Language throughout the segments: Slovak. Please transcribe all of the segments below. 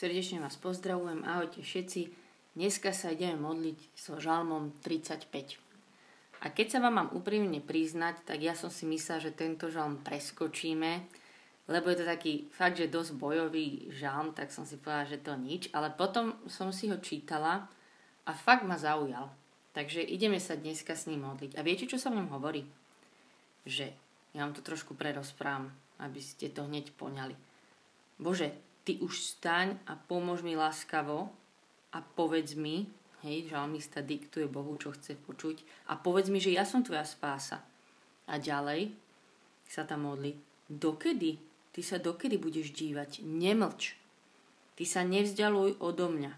Srdečne vás pozdravujem, ahojte všetci. Dneska sa ideme modliť so žalmom 35. A keď sa vám mám úprimne priznať, tak ja som si myslela, že tento žalm preskočíme, lebo je to taký fakt, že dosť bojový žalm, tak som si povedala, že to nič. Ale potom som si ho čítala a fakt ma zaujal. Takže ideme sa dneska s ním modliť. A viete, čo sa v ňom hovorí? Že, ja vám to trošku prerozprávam, aby ste to hneď poňali. Bože, ty už staň a pomôž mi láskavo a povedz mi, hej, žalmista diktuje Bohu, čo chce počuť, a povedz mi, že ja som tvoja spása. A ďalej sa tam modli, dokedy? Ty sa dokedy budeš dívať? Nemlč. Ty sa nevzdialuj odo mňa.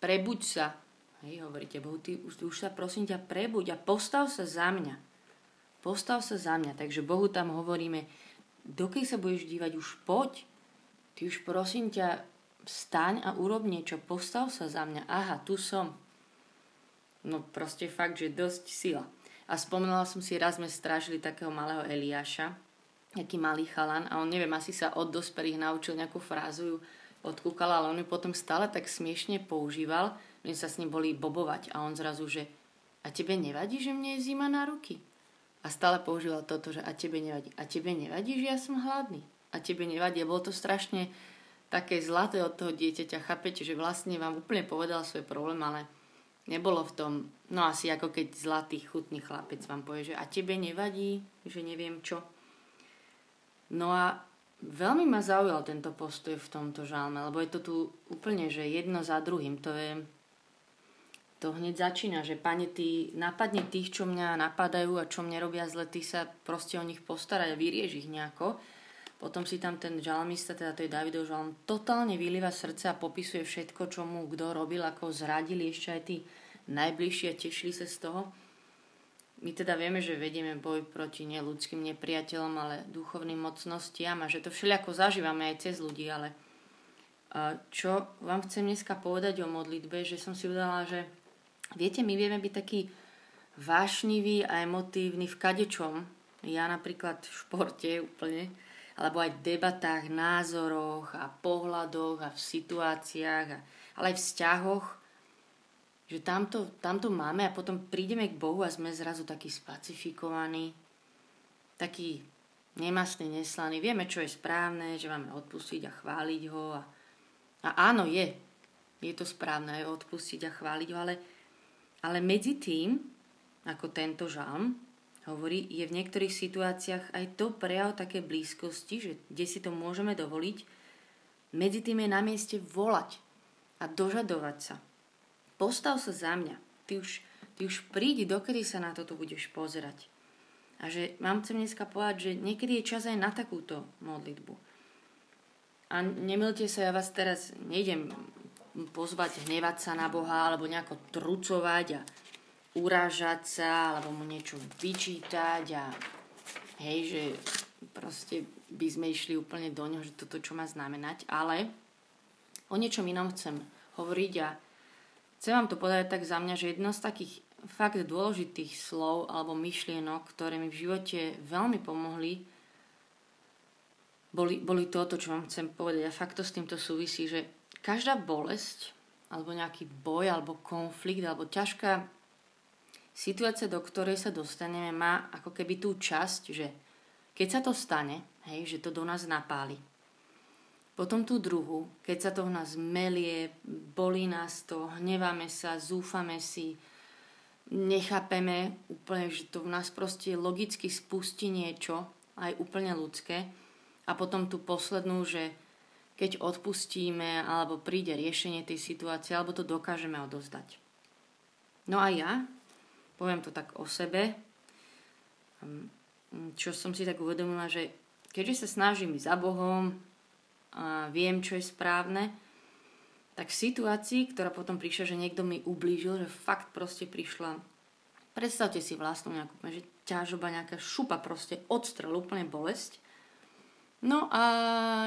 Prebuď sa. Hej, hovoríte Bohu, ty už, už sa prosím ťa prebuď a postav sa za mňa. Postav sa za mňa. Takže Bohu tam hovoríme, dokedy sa budeš dívať, už poď. Ty už prosím ťa Vstaň a urob niečo, postav sa za mňa. Aha, tu som. No proste fakt, že dosť sila. A spomínala som si, raz sme strážili takého malého Eliáša, nejaký malý chalan a on neviem, asi sa od dospelých naučil nejakú frázu ju odkúkala, ale on ju potom stále tak smiešne používal, my sa s ním boli bobovať a on zrazu, že a tebe nevadí, že mne je zima na ruky? A stále používal toto, že a tebe nevadí. A tebe nevadí, že ja som hladný. A tebe nevadí. A bolo to strašne také zlaté od toho dieťaťa, chápete, že vlastne vám úplne povedal svoj problém, ale nebolo v tom, no asi ako keď zlatý, chutný chlapec vám povie, že a tebe nevadí, že neviem čo. No a veľmi ma zaujal tento postoj v tomto žalme, lebo je to tu úplne, že jedno za druhým, to je, to hneď začína, že pane, ty napadne tých, čo mňa napadajú a čo mne robia zle, ty sa proste o nich postarať a vyrieš ich nejako. Potom si tam ten žalmista, teda to je Davidov žalm, totálne vylieva srdce a popisuje všetko, čo mu kto robil, ako zradili ešte aj tí najbližší a tešili sa z toho. My teda vieme, že vedieme boj proti neludským nepriateľom, ale duchovným mocnostiam a že to všelijako zažívame aj cez ľudí, ale čo vám chcem dneska povedať o modlitbe, že som si udala, že viete, my vieme byť taký vášnivý a emotívny v kadečom. Ja napríklad v športe úplne alebo aj v debatách, názoroch a pohľadoch a v situáciách, a, ale aj vzťahoch, že tamto, tamto máme a potom prídeme k Bohu a sme zrazu takí spacifikovaní, takí nemastní, neslaní. Vieme, čo je správne, že máme odpustiť a chváliť ho. A, a áno, je. Je to správne aj odpustiť a chváliť ho, ale, ale medzi tým, ako tento žalm, hovorí, je v niektorých situáciách aj to prejav také blízkosti, že kde si to môžeme dovoliť, medzi tým je na mieste volať a dožadovať sa. Postav sa za mňa. Ty už, ty už prídi, dokedy sa na toto budeš pozerať. A že mám chcem dneska povedať, že niekedy je čas aj na takúto modlitbu. A nemilte sa, ja vás teraz nejdem pozvať hnevať sa na Boha alebo nejako trucovať a urážať sa alebo mu niečo vyčítať a hej, že proste by sme išli úplne do ňoho, že toto čo má znamenať, ale o niečom inom chcem hovoriť a chcem vám to povedať tak za mňa, že jedno z takých fakt dôležitých slov alebo myšlienok, ktoré mi v živote veľmi pomohli, boli, boli toto, čo vám chcem povedať. A fakt to s týmto súvisí, že každá bolesť, alebo nejaký boj, alebo konflikt, alebo ťažká situácia, do ktorej sa dostaneme, má ako keby tú časť, že keď sa to stane, hej, že to do nás napáli. Potom tú druhú, keď sa to v nás melie, bolí nás to, hneváme sa, zúfame si, nechápeme úplne, že to v nás proste logicky spustí niečo, aj úplne ľudské. A potom tú poslednú, že keď odpustíme, alebo príde riešenie tej situácie, alebo to dokážeme odozdať. No a ja poviem to tak o sebe, čo som si tak uvedomila, že keďže sa snažím za Bohom a viem, čo je správne, tak v situácii, ktorá potom prišla, že niekto mi ublížil, že fakt proste prišla, predstavte si vlastnú nejakú, že ťažoba, nejaká šupa proste, odstrel, úplne bolesť. No a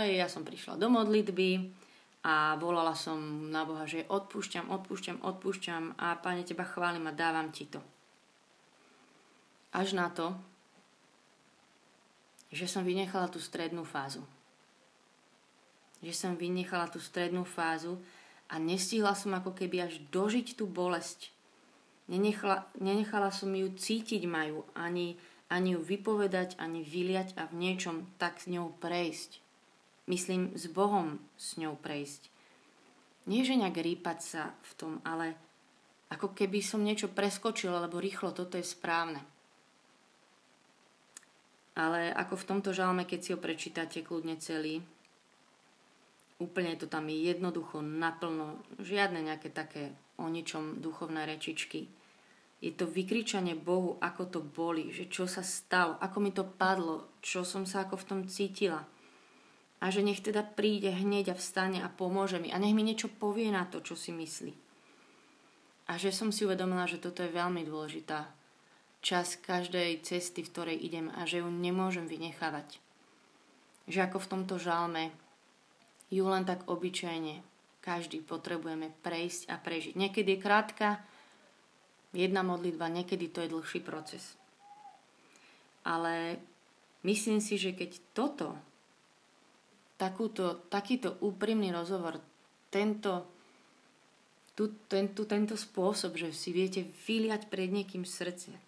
ja som prišla do modlitby a volala som na Boha, že odpúšťam, odpúšťam, odpúšťam a Pane, Teba chválim a dávam Ti to. Až na to, že som vynechala tú strednú fázu. že som vynechala tú strednú fázu a nestihla som ako keby až dožiť tú bolesť. Nenechala, nenechala som ju cítiť majú, ani, ani ju vypovedať, ani vyliať a v niečom tak s ňou prejsť. Myslím, s Bohom s ňou prejsť. Nie, že nejak rýpať sa v tom, ale ako keby som niečo preskočila, lebo rýchlo toto je správne. Ale ako v tomto žalme, keď si ho prečítate kľudne celý, Úplne to tam je jednoducho, naplno, žiadne nejaké také o ničom duchovné rečičky. Je to vykričanie Bohu, ako to boli, že čo sa stalo, ako mi to padlo, čo som sa ako v tom cítila. A že nech teda príde hneď a vstane a pomôže mi a nech mi niečo povie na to, čo si myslí. A že som si uvedomila, že toto je veľmi dôležitá čas každej cesty, v ktorej idem a že ju nemôžem vynechávať. Že ako v tomto žalme ju len tak obyčajne každý potrebujeme prejsť a prežiť. Niekedy je krátka jedna modlitba, niekedy to je dlhší proces. Ale myslím si, že keď toto, takúto, takýto úprimný rozhovor, tento, tu, tento, tento spôsob, že si viete vyliať pred niekým srdce,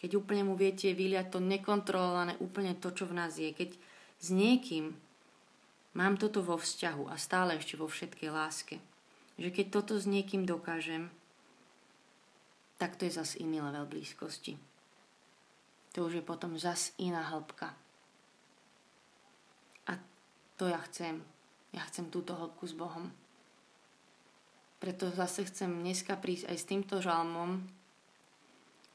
keď úplne mu viete vyliať to nekontrolované, úplne to, čo v nás je, keď s niekým Mám toto vo vzťahu a stále ešte vo všetkej láske. Že keď toto s niekým dokážem, tak to je zas iný level blízkosti. To už je potom zas iná hĺbka. A to ja chcem. Ja chcem túto hĺbku s Bohom. Preto zase chcem dneska prísť aj s týmto žalmom.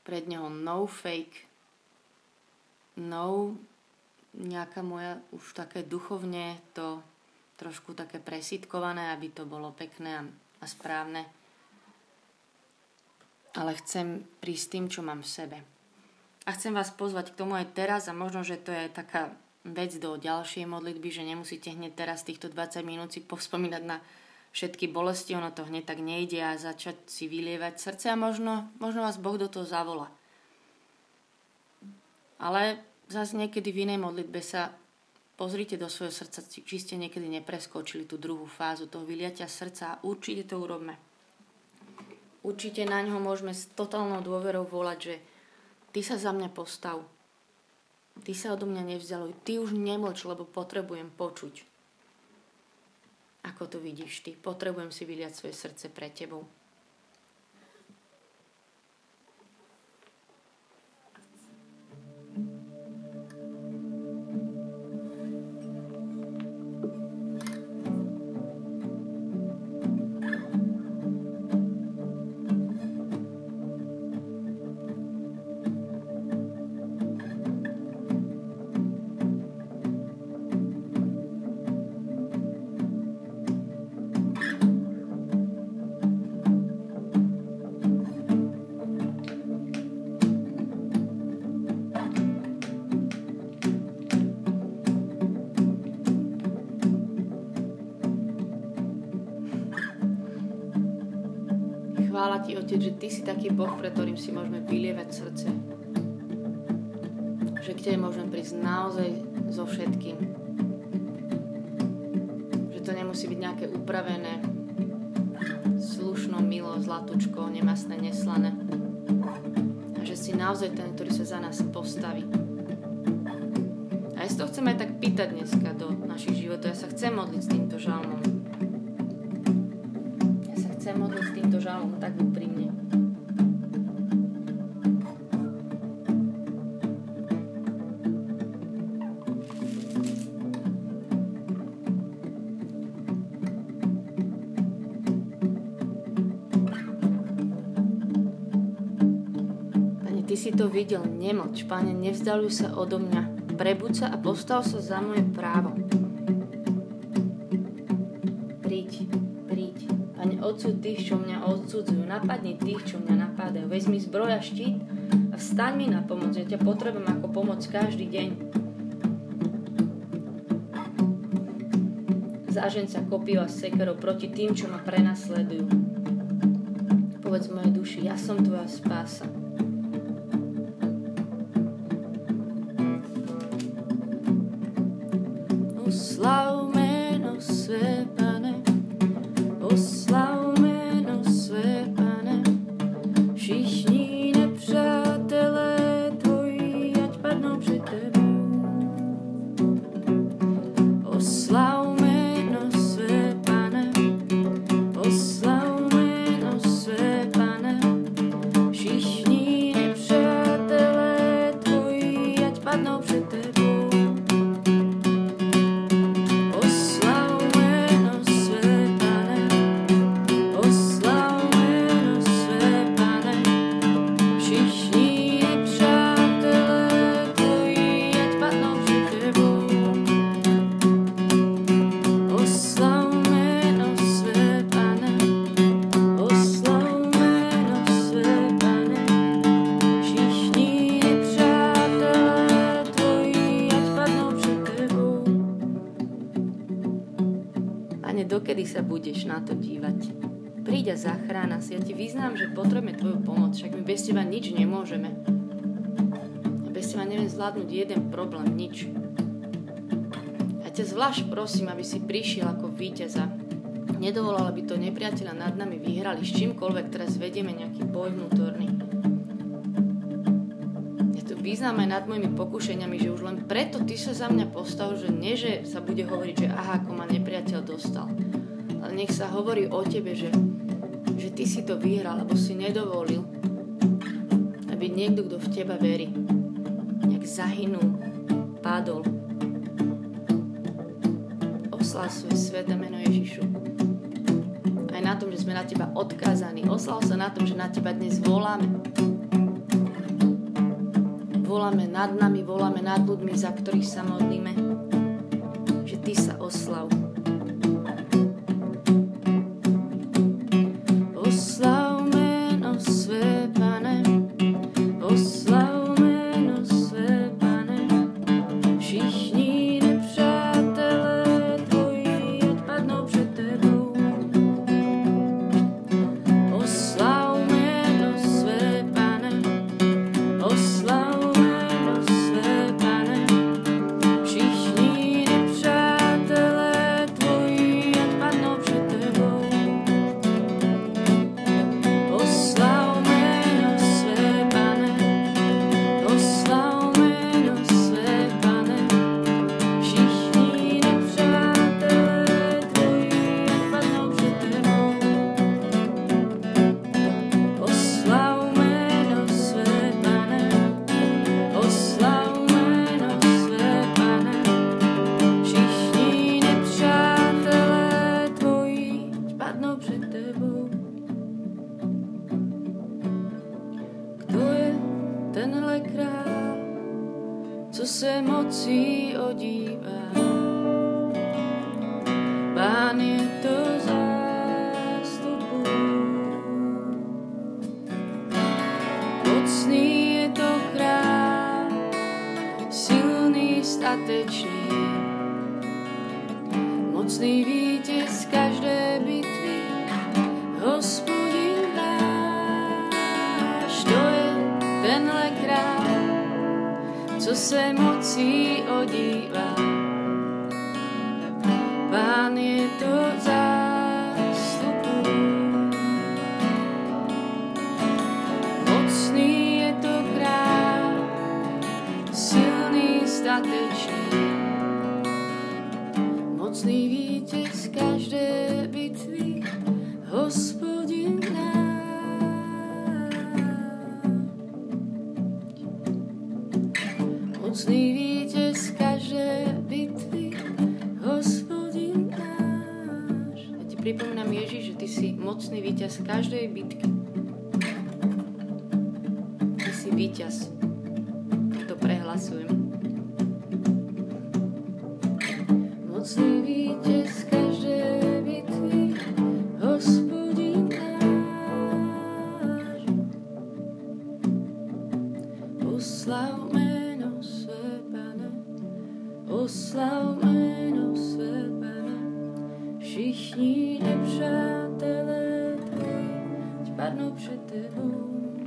Pred neho no fake, no nejaká moja už také duchovne to trošku také presítkované, aby to bolo pekné a, a správne. Ale chcem prísť tým, čo mám v sebe. A chcem vás pozvať k tomu aj teraz a možno, že to je taká vec do ďalšej modlitby, že nemusíte hneď teraz týchto 20 minút si povspomínať na všetky bolesti, ono to hneď tak nejde a začať si vylievať srdce a možno, možno vás Boh do toho zavola. Ale Zas niekedy v inej modlitbe sa pozrite do svojho srdca, či ste niekedy nepreskočili tú druhú fázu toho vyliatia srdca a určite to urobme. Určite na ňo môžeme s totálnou dôverou volať, že ty sa za mňa postav. Ty sa odo mňa nevzdaluj. Ty už nemlč, lebo potrebujem počuť. Ako to vidíš ty? Potrebujem si vyliať svoje srdce pre tebou. Otec, že Ty si taký Boh, pre ktorým si môžeme vylievať srdce. Že k Tebe môžeme prísť naozaj so všetkým. Že to nemusí byť nejaké upravené, slušno, milo, zlatučko, nemasné, neslané. A že si naozaj ten, ktorý sa za nás postaví. A ja si to chcem aj tak pýtať dneska do našich životov. Ja sa chcem modliť s týmto žalmom chcem modliť s týmto žalom tak úprimne. Videl, nemoč. Pane, nevzdaluj sa odo mňa. Prebuď sa a postav sa za moje právo. odsud tých, čo mňa odsudzujú, napadni tých, čo mňa napádajú. Vezmi zbroja štít a vstaň mi na pomoc. Ja ťa potrebujem ako pomoc každý deň. Zážen sa kopíva sekerov proti tým, čo ma prenasledujú. Povedz mojej duši, ja som tvoja spása. Bez teba nič nemôžeme. Bez teba neviem zvládnuť jeden problém, nič. A ťa zvlášť prosím, aby si prišiel ako víťaza. Nedovolal, aby to nepriateľa nad nami vyhrali s čímkoľvek teraz vedieme nejaký boj vnútorný. Ja tu význam aj nad mojimi pokušeniami, že už len preto ty sa za mňa postav, že nie, že sa bude hovoriť, že aha, ako ma nepriateľ dostal. Ale nech sa hovorí o tebe, že, že ty si to vyhral, alebo si nedovolil, aby niekto, kto v teba verí, nejak zahynul, padol. Oslav svoje sveté meno Ježišu. Aj na tom, že sme na teba odkázaní. Oslav sa na tom, že na teba dnes voláme. Voláme nad nami, voláme nad ľuďmi, za ktorých sa modlíme. Že ty sa oslav. tenhle král, co se mocí odívá. Pán je to zástup Mocný je to král, silný, statečný, mocný víc. co se mocí odívá. Pán je to zástupu. Mocný je to král, silný, statečný. Víťaz každej bitky. Ty si víťaz. To prehlasujem. Mocný víťaz bitvy, hospodin náš. Oslav meno své, pane, oslav meno své, pane, všichni nepřátelé no objetivo.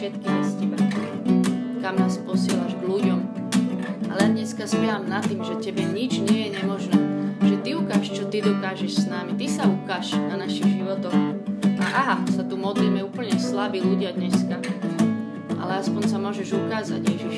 Všetky bez teba. Kam nás posielaš k ľuďom. Ale dneska spievam nad tým, že tebe nič nie je nemožné. Že ty ukáž, čo ty dokážeš s nami. Ty sa ukáž na našich životoch. A aha, sa tu modlíme úplne slabí ľudia dneska. Ale aspoň sa môžeš ukázať, Ježiš.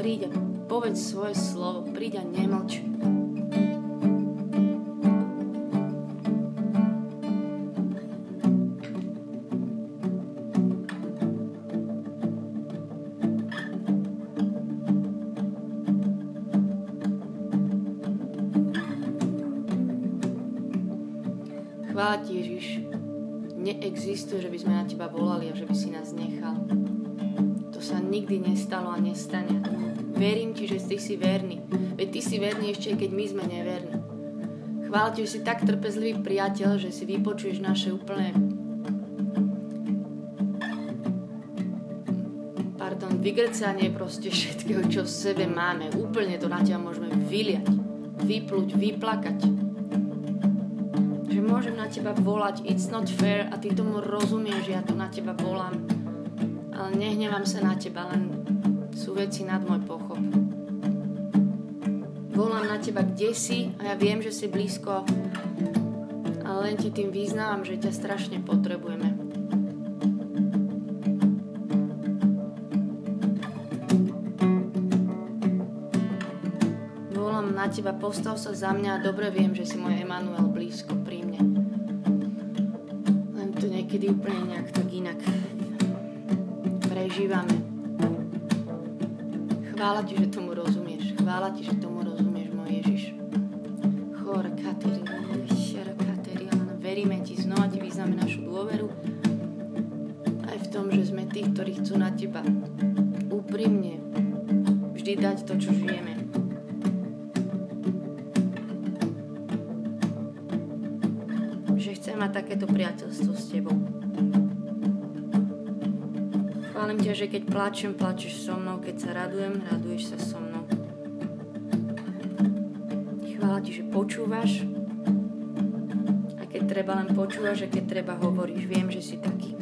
Príď. A povedz svoje slovo, príď a nemlč. Nestalo a nestane. Verím ti, že ty si verný. Veď ty si verný ešte, keď my sme neverní. Chvála že si tak trpezlivý priateľ, že si vypočuješ naše úplné pardon, vygrcanie proste všetkého, čo v sebe máme. Úplne to na teba môžeme vyliať, vyplúť, vyplakať môžem na teba volať, it's not fair a ty tomu rozumieš, že ja tu na teba volám. Ale nehnevám sa na teba, len sú veci nad môj pochop. Volám na teba, kde si a ja viem, že si blízko, ale len ti tým vyznávam, že ťa strašne potrebujeme. Volám na teba, postav sa za mňa a dobre viem, že si môj Emanuel blízko pri mne niekedy úplne nejak tak inak prežívame. Chvála ti, že tomu rozumieš. Chvála ti, že tomu rozumieš, môj Ježiš. Chor, Katerina, šera Katerina, veríme ti, znova ti vyznáme našu dôveru. Aj v tom, že sme tí, ktorí chcú na teba úprimne vždy dať to, čo žijeme. mať takéto priateľstvo s tebou. Chválim ťa, že keď plačem, plačeš so mnou, keď sa radujem, raduješ sa so mnou. Chvála Ti, že počúvaš a keď treba len počúvaš a keď treba hovoríš. Viem, že si taký.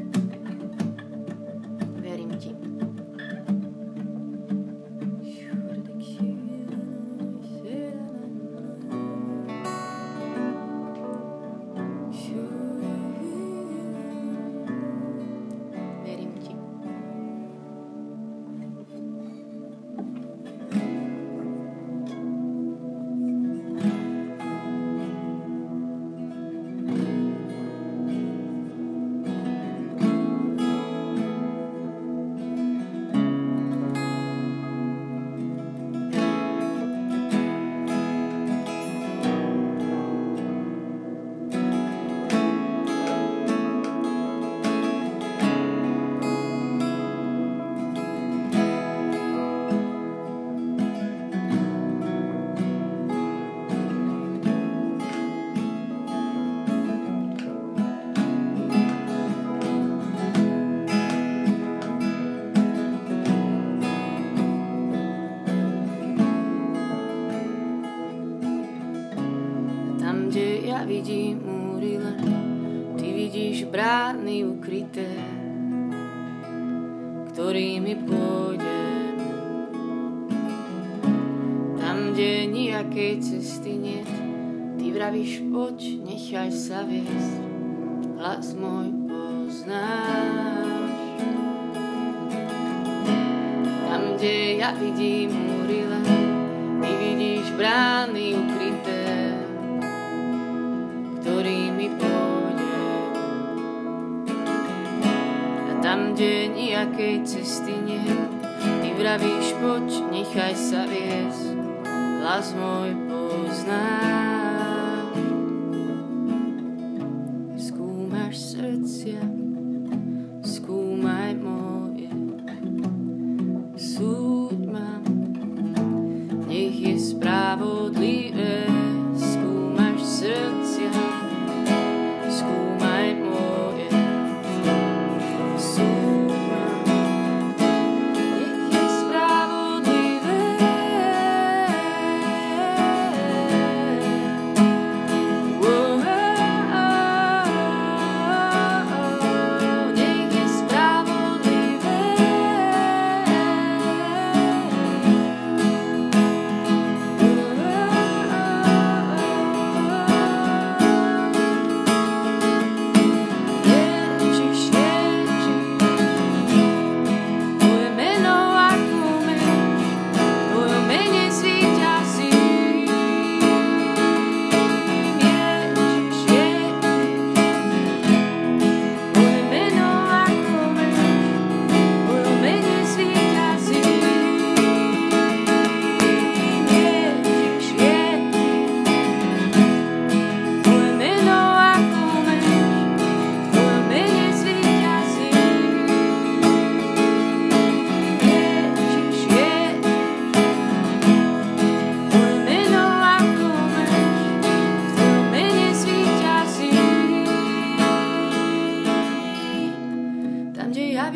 Vidím múry len, ty vidíš brány ukryté, ktorými pôjdem. Tam, kde nejakej cesty nie, ty vravíš, poď, nechaj sa viesť, hlas môj poznáš. Tam, kde ja vidím múry len, ty vidíš brány ukryté, nejakej cesty nie, ty vravíš, poď, nechaj sa viesť, hlas môj poznáš.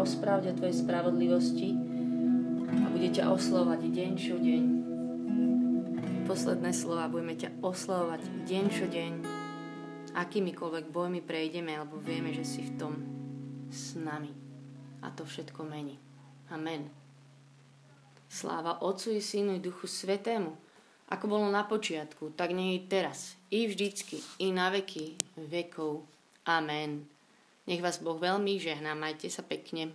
rozprávať o Tvojej spravodlivosti a bude ťa oslovať deň čo deň. Posledné slova budeme ťa oslovať deň čo deň. Akýmikoľvek bojmi prejdeme, alebo vieme, že si v tom s nami. a to všetko mení. Amen. Sláva Otcu i Synu i Duchu Svetému, ako bolo na počiatku, tak nie i teraz, i vždycky, i na veky vekov. Amen. Nech vás Boh veľmi žehná, majte sa pekne.